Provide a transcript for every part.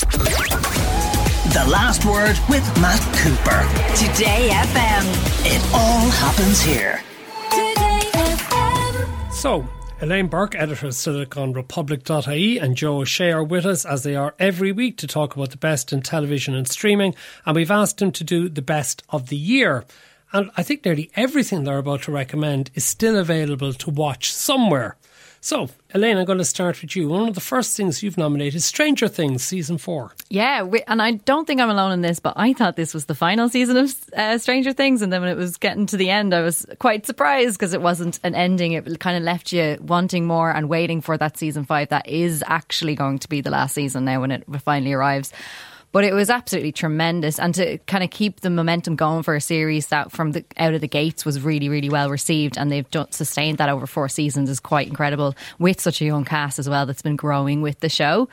The Last Word with Matt Cooper. Today FM. It all happens here. Today FM. So, Elaine Burke, editor of SiliconRepublic.ie, and Joe O'Shea are with us as they are every week to talk about the best in television and streaming. And we've asked them to do the best of the year. And I think nearly everything they're about to recommend is still available to watch somewhere. So, Elaine, I'm going to start with you. One of the first things you've nominated is Stranger Things season four. Yeah, we, and I don't think I'm alone in this, but I thought this was the final season of uh, Stranger Things, and then when it was getting to the end, I was quite surprised because it wasn't an ending. It kind of left you wanting more and waiting for that season five. That is actually going to be the last season now when it finally arrives. But it was absolutely tremendous, and to kind of keep the momentum going for a series that from the out of the gates was really, really well received, and they've done, sustained that over four seasons is quite incredible with such a young cast as well that's been growing with the show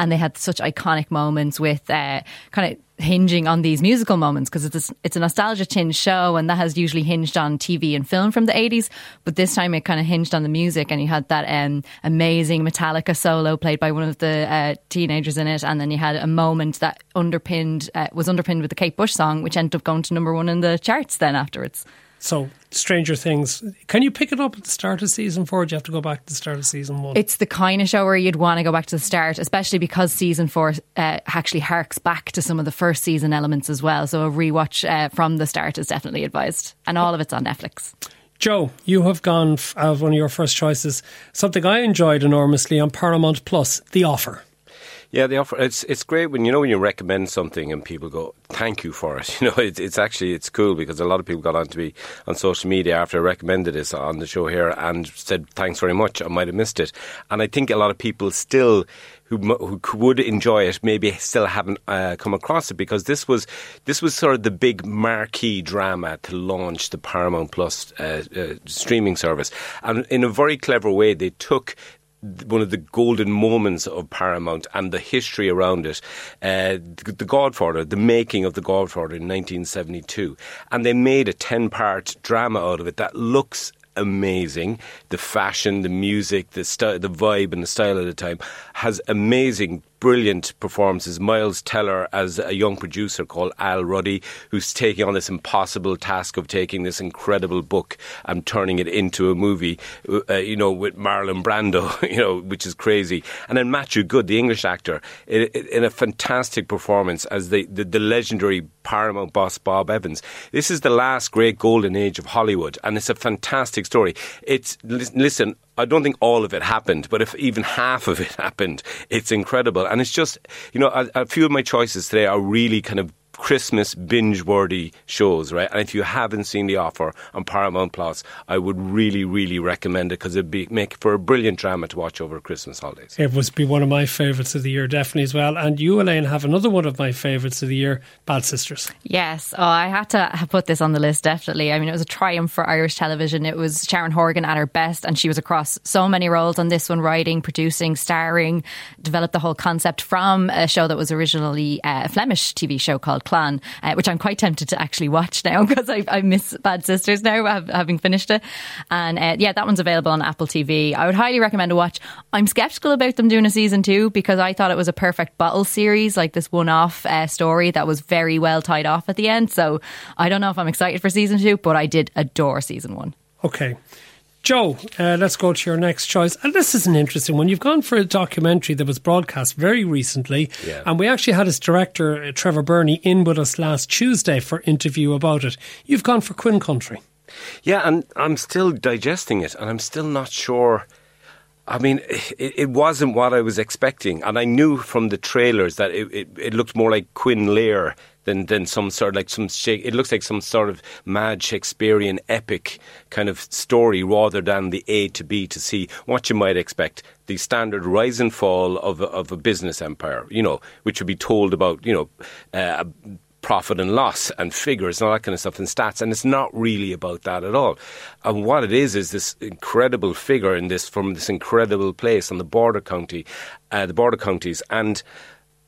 and they had such iconic moments with uh, kind of hinging on these musical moments because it's a, it's a nostalgia tinge show and that has usually hinged on TV and film from the 80s but this time it kind of hinged on the music and you had that um, amazing Metallica solo played by one of the uh, teenagers in it. And then you had a moment that underpinned uh, was underpinned with the Kate Bush song which ended up going to number one in the charts then afterwards. So, Stranger Things. Can you pick it up at the start of season four? Or do you have to go back to the start of season one? It's the kind of show where you'd want to go back to the start, especially because season four uh, actually harks back to some of the first season elements as well. So a rewatch uh, from the start is definitely advised, and all of it's on Netflix. Joe, you have gone f- as one of your first choices. Something I enjoyed enormously on Paramount Plus, The Offer. Yeah, the offer it's it's great when you know when you recommend something and people go thank you for it. You know, it's it's actually it's cool because a lot of people got on to me on social media after I recommended this on the show here and said thanks very much. I might have missed it, and I think a lot of people still. Who, who would enjoy it maybe still haven't uh, come across it because this was this was sort of the big marquee drama to launch the Paramount Plus uh, uh, streaming service, and in a very clever way they took one of the golden moments of Paramount and the history around it. Uh, the, the Godfather, the making of The Godfather in 1972. And they made a 10 part drama out of it that looks amazing. The fashion, the music, the style, the vibe, and the style of the time has amazing, brilliant performances. Miles Teller as a young producer called Al Ruddy, who's taking on this impossible task of taking this incredible book and turning it into a movie. Uh, you know, with Marlon Brando, you know, which is crazy. And then Matthew Goode, the English actor, in, in a fantastic performance as the, the, the legendary Paramount boss Bob Evans. This is the last great golden age of Hollywood, and it's a fantastic story. It's listen. I don't think all of it happened, but if even half of it happened, it's incredible. And it's just, you know, a, a few of my choices today are really kind of Christmas binge worthy shows, right? And if you haven't seen The Offer on Paramount Plus, I would really, really recommend it because it'd be make for a brilliant drama to watch over Christmas holidays. It was be one of my favourites of the year, definitely as well. And you, Elaine, have another one of my favourites of the year, Bad Sisters. Yes, oh, I had to have put this on the list, definitely. I mean, it was a triumph for Irish television. It was Sharon Horgan at her best, and she was across so many roles on this one writing, producing, starring, developed the whole concept from a show that was originally uh, a Flemish TV show called Clan, uh, which I'm quite tempted to actually watch now because I, I miss Bad Sisters now, having finished it. And uh, yeah, that one's available on Apple TV. I would highly recommend a watch. I'm skeptical about them doing a season two because I thought it was a perfect bottle series, like this one off uh, story that was very well tied off at the end. So I don't know if I'm excited for season two, but I did adore season one. Okay. Joe, uh, let's go to your next choice. And this is an interesting one. You've gone for a documentary that was broadcast very recently. Yeah. And we actually had its director, uh, Trevor Birney, in with us last Tuesday for interview about it. You've gone for Quinn Country. Yeah, and I'm still digesting it, and I'm still not sure. I mean, it, it wasn't what I was expecting, and I knew from the trailers that it, it, it looked more like Quinn Lear than than some sort of like some. It looks like some sort of mad Shakespearean epic kind of story rather than the A to B to C. What you might expect, the standard rise and fall of a, of a business empire, you know, which would be told about, you know. Uh, profit and loss and figures and all that kind of stuff and stats and it's not really about that at all and what it is is this incredible figure in this from this incredible place on the border county uh, the border counties and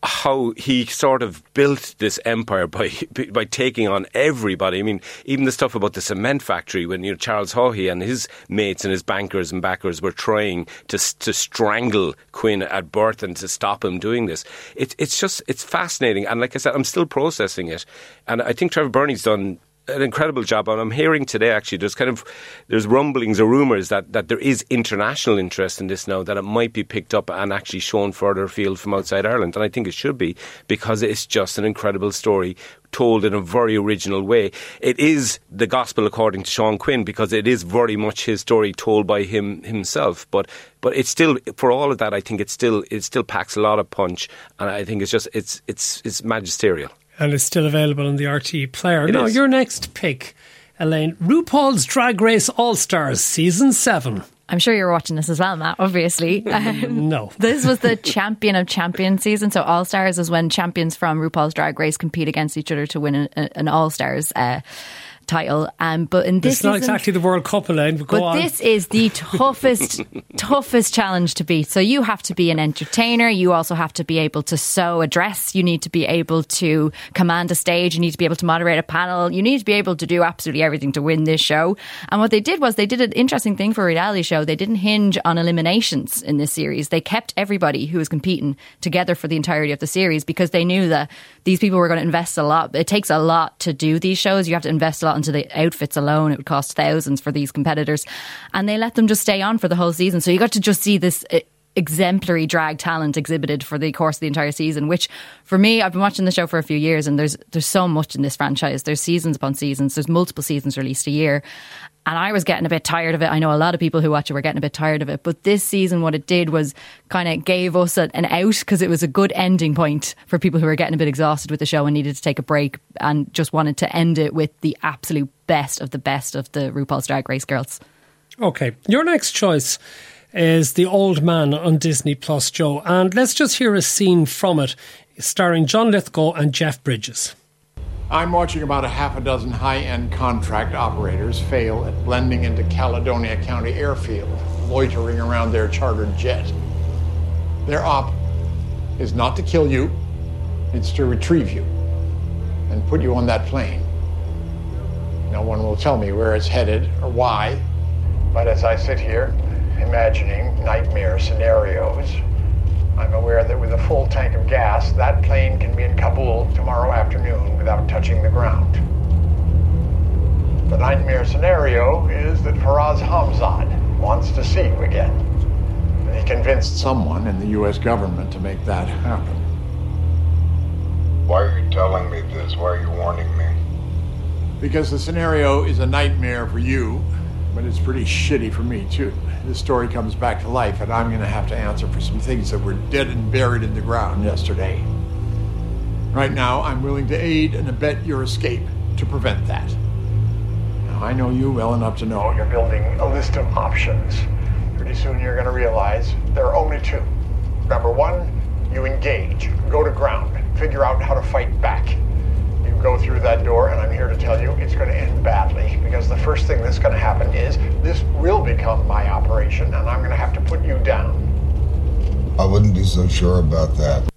how he sort of built this empire by by taking on everybody. I mean, even the stuff about the cement factory when you know Charles Haughey and his mates and his bankers and backers were trying to to strangle Quinn at birth and to stop him doing this. It, it's just it's fascinating, and like I said, I'm still processing it, and I think Trevor Birney's done an incredible job and I'm hearing today actually there's kind of there's rumblings or rumours that, that there is international interest in this now that it might be picked up and actually shown further afield from outside Ireland and I think it should be because it's just an incredible story told in a very original way. It is the gospel according to Sean Quinn because it is very much his story told by him himself but but it's still for all of that I think it still it still packs a lot of punch and I think it's just it's it's it's magisterial and it's still available on the RTE player. It now, is. your next pick, Elaine RuPaul's Drag Race All Stars Season 7. I'm sure you're watching this as well, Matt, obviously. Um, No. This was the champion of champions season. So All Stars is when champions from RuPaul's Drag Race compete against each other to win an, an All Stars uh, title. Um, but in this It's not exactly the World Cup, Elaine, but go but on. this is the toughest, toughest challenge to beat. So you have to be an entertainer. You also have to be able to sew a dress. You need to be able to command a stage. You need to be able to moderate a panel. You need to be able to do absolutely everything to win this show. And what they did was they did an interesting thing for a reality show. They didn't hinge on eliminations in this series. They kept everybody who was competing together for the entirety of the series because they knew that these people were going to invest a lot. It takes a lot to do these shows. You have to invest a lot into the outfits alone. It would cost thousands for these competitors. And they let them just stay on for the whole season. So you got to just see this. uh, Exemplary drag talent exhibited for the course of the entire season, which for me, I've been watching the show for a few years, and there's there's so much in this franchise. There's seasons upon seasons. There's multiple seasons released a year, and I was getting a bit tired of it. I know a lot of people who watch it were getting a bit tired of it, but this season, what it did was kind of gave us a, an out because it was a good ending point for people who were getting a bit exhausted with the show and needed to take a break and just wanted to end it with the absolute best of the best of the RuPaul's Drag Race girls. Okay, your next choice is The Old Man on Disney Plus, Joe. And let's just hear a scene from it starring John Lithgow and Jeff Bridges. I'm watching about a half a dozen high end contract operators fail at blending into Caledonia County Airfield, loitering around their chartered jet. Their op is not to kill you, it's to retrieve you and put you on that plane. No one will tell me where it's headed or why, but as I sit here imagining nightmare scenarios, I'm aware that with a full tank of gas, that plane can be in Kabul tomorrow afternoon without touching the ground. The nightmare scenario is that Faraz Hamzad wants to see you again. And he convinced someone in the U.S. government to make that happen. Why are you telling me this? Why are you warning me? Because the scenario is a nightmare for you, but it's pretty shitty for me, too. This story comes back to life, and I'm going to have to answer for some things that were dead and buried in the ground yesterday. Right now, I'm willing to aid and abet your escape to prevent that. Now, I know you well enough to know you're building a list of options. Pretty soon, you're going to realize there are only two. Number one, you engage, go to ground, figure out how to fight back. You go through that door, and I'm here to tell you it's going to end badly because the first thing that's going to happen is this will become my operation, and I'm going to have to put you down. I wouldn't be so sure about that.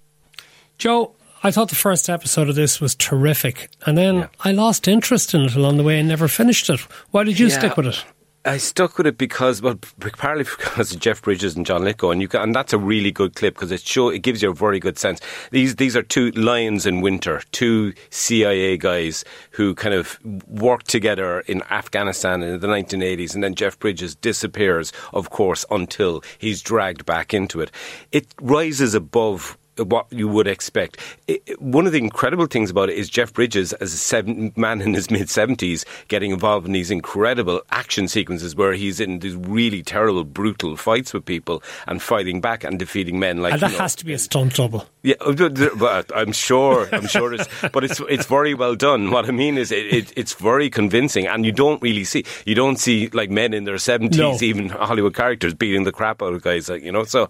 Joe, I thought the first episode of this was terrific, and then I lost interest in it along the way and never finished it. Why did you Yeah. stick with it? I stuck with it because, well, partly because of Jeff Bridges and John Lithgow, and you can, and that's a really good clip because it show it gives you a very good sense. These these are two lions in winter, two CIA guys who kind of worked together in Afghanistan in the 1980s, and then Jeff Bridges disappears, of course, until he's dragged back into it. It rises above what you would expect. I- I- one of the incredible things about it is Jeff Bridges, as a seven, man in his mid 70s, getting involved in these incredible action sequences where he's in these really terrible, brutal fights with people and fighting back and defeating men like And that you know, has to be a stunt double. yeah, oh, but- but I'm sure. I'm sure it's, but it's it's very well done. What I mean is, it, it, it's very convincing, and you don't really see you don't see like men in their seventies, No. even Hollywood characters beating the crap out of guys, like you know. So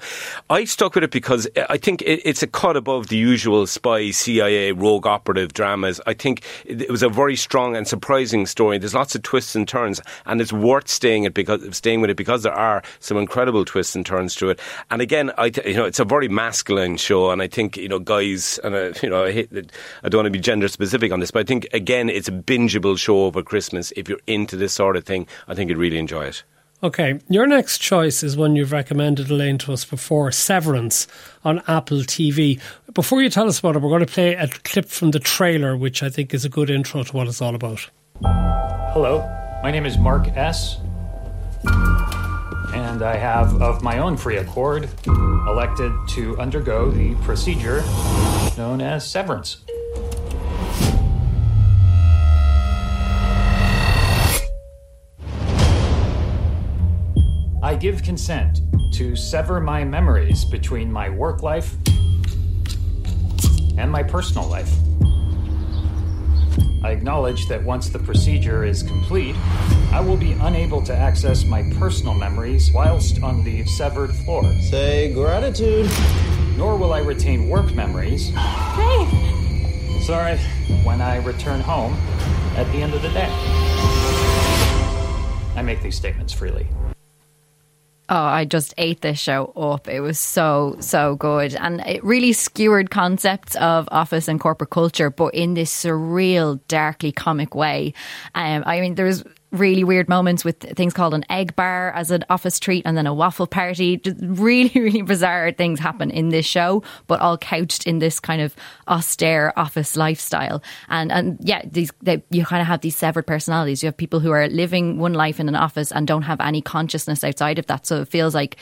I stuck with it because I think it, it it's a cut above the usual spy, CIA, rogue operative dramas. I think it, was a very strong and surprising story. There's lots of twists and turns, and it's worth staying it because staying with it because there are some incredible twists and turns to it. And again, I th- you know it's a very masculine show, and I think you know guys, and uh, you know I, hate I don't want to be gender specific on this, but I think again it's a bingeable show over Christmas. If you're into this sort of thing, I think you'd really enjoy it. Okay, your next choice is one you've recommended Elaine to us before, Severance on Apple TV. Before you tell us about it, we're going to play a clip from the trailer, which I think is a good intro to what it's all about. Hello, my name is Mark S. And I have, of my own free accord, elected to undergo the procedure known as severance. Give consent to sever my memories between my work life and my personal life. I acknowledge that once the procedure is complete, I will be unable to access my personal memories whilst on the severed floor. Say gratitude. Nor will I retain work memories. Hey, Sorry, when I return home at the end of the day. I make these statements freely. Oh, I just ate this show up. It was so, so good. And it really skewered concepts of office and corporate culture, but in this surreal, darkly comic way. Um, I mean, there was really weird moments with things called an egg bar as an office treat and then a waffle party. Just really, really bizarre things happen in this show, but all couched in this kind of austere office lifestyle. And and yeah, these they, you kind of have these severed personalities. You have people who are living one life in an office and don't have any consciousness outside of that. So it feels like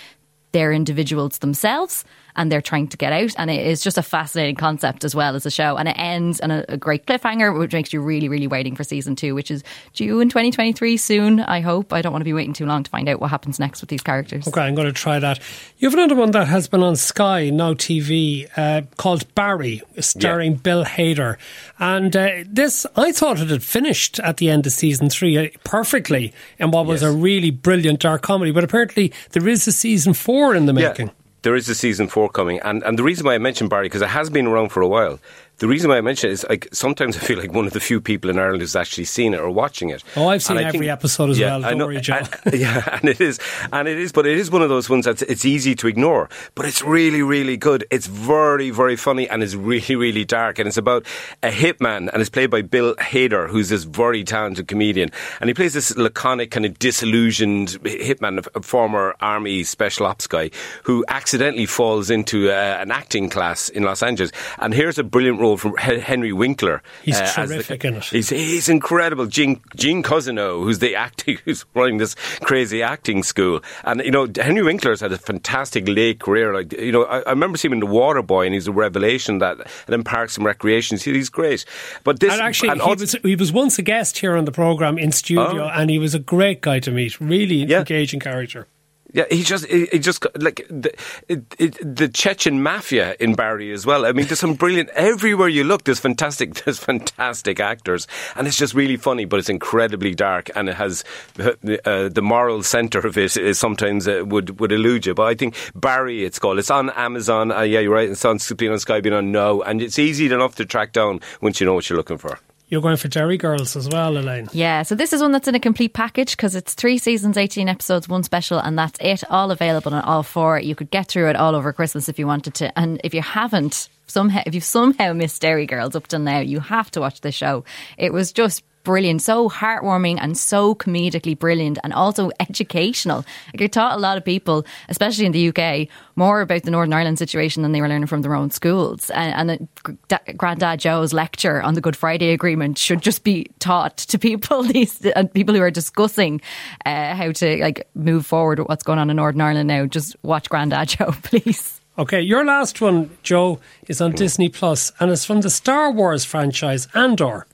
they're individuals themselves and they're trying to get out. And it is just a fascinating concept as well as a show. And it ends on a, a great cliffhanger, which makes you really, really waiting for season two, which is due in 2023 soon, I hope. I don't want to be waiting too long to find out what happens next with these characters. Okay, I'm going to try that. You have another one that has been on Sky, now TV, uh, called Barry, starring Bill Hader. And uh, this, I thought it had finished at the end of season three uh, perfectly in what was Yes. a really brilliant dark comedy. But apparently, there is a season four in the making. There is a season four coming, and, and the reason why I mentioned Barry because it has been around for a while. The reason why I mention it is like sometimes I feel like one of the few people in Ireland who's actually seen it or watching it. Oh, I've seen And I every episode as well, I don't know- worry, Joe. and- yeah, and it is, and it is, but it is one of those ones that it's easy to ignore, but it's really, really good. It's very, very funny, and it's really, really dark, and it's about a hitman, and it's played by Bill Hader, who's this very talented comedian, and he plays this laconic, kind of disillusioned hitman, a former army special ops guy, who accidentally falls into uh, an acting class in Los Angeles, and here's a brilliant role from Hen- Henry Winkler. He's uh, as the- terrific in it. He's, he's incredible. Gene, Gene Cousineau, who's the acting, who's running this crazy acting school. And, you know, Henry Winkler's had a fantastic late career. Like, you know, I, I remember seeing him in The Waterboy and he's a revelation that, and then Parks and Recreation. He- He's great. But this, And actually, and he, also- was, he was once a guest here on the programme in studio, Oh. and he was a great guy to meet. Really Yeah. engaging character. Yeah, he just, he, he just like the, it, it, the Chechen mafia in Barry as well. I mean, there's some brilliant everywhere you look. There's fantastic, there's fantastic actors, and it's just really funny, but it's incredibly dark, and it has uh, the moral centre of it is sometimes uh, would would elude you. But I think Barry, it's called. It's on Amazon. Uh, yeah, you're right. It's on been on Sky, been on No, and it's easy enough to track down once you know what you're looking for. You're going for Derry Girls as well, Elaine. Yeah, so this is one that's in a complete package because it's three seasons, 18 episodes, one special, and that's it. All available on all four. You could get through it all over Christmas if you wanted to. And if you haven't, somehow, if you've somehow missed Derry Girls up till now, you have to watch this show. It was just brilliant, so heartwarming and so comedically brilliant and also educational. Like it taught a lot of people, especially in the UK, more about the Northern Ireland situation than they were learning from their own schools. And, and it, Da- Grandad Joe's lecture on the Good Friday Agreement should just be taught to people these and people who are discussing uh, how to like move forward with what's going on in Northern Ireland now. Just watch Grandad Joe, please. Okay, your last one, Joe, is on Disney Plus, and it's from the Star Wars franchise Andor.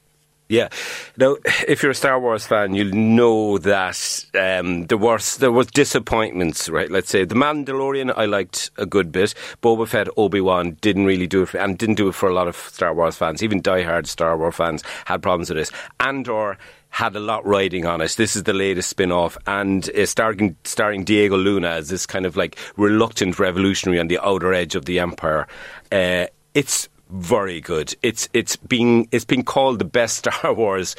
Yeah. Now, if you're a Star Wars fan, you'll know that um, there was there was disappointments, right? Let's say the Mandalorian, I liked a good bit. Boba Fett, Obi Wan didn't really do it, for, and didn't do it for a lot of Star Wars fans. Even diehard Star Wars fans had problems with this. Andor had a lot riding on it. This is the latest spin off, and uh, starring, starring Diego Luna as this kind of like reluctant revolutionary on the outer edge of the empire. Uh, it's very good. It's it's being it's been called the best Star Wars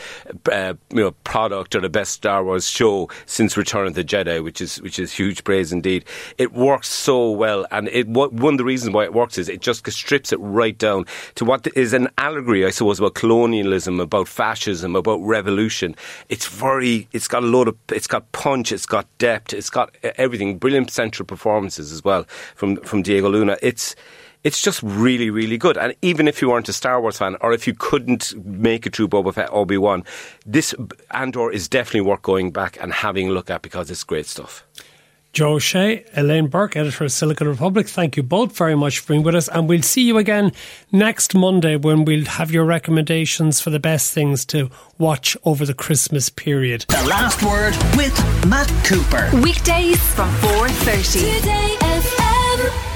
uh, you know product or the best Star Wars show since Return of the Jedi, which is which is huge praise indeed. It works so well, and it one of the reasons why it works is it just strips it right down to what is an allegory, I suppose, about colonialism, about fascism, about revolution. It's very it's got a lot of it's got punch, it's got depth, it's got everything. Brilliant central performances as well from from Diego Luna. It's it's just really, really good. And even if you weren't a Star Wars fan, or if you couldn't make it through Boba Fett Obi Wan, this Andor is definitely worth going back and having a look at because it's great stuff. Joe Shea, Elaine Burke, editor of Silicon Republic, thank you both very much for being with us. And we'll see you again next Monday when we'll have your recommendations for the best things to watch over the Christmas period. The last word with Matt Cooper. Weekdays from 4.30. Today FM.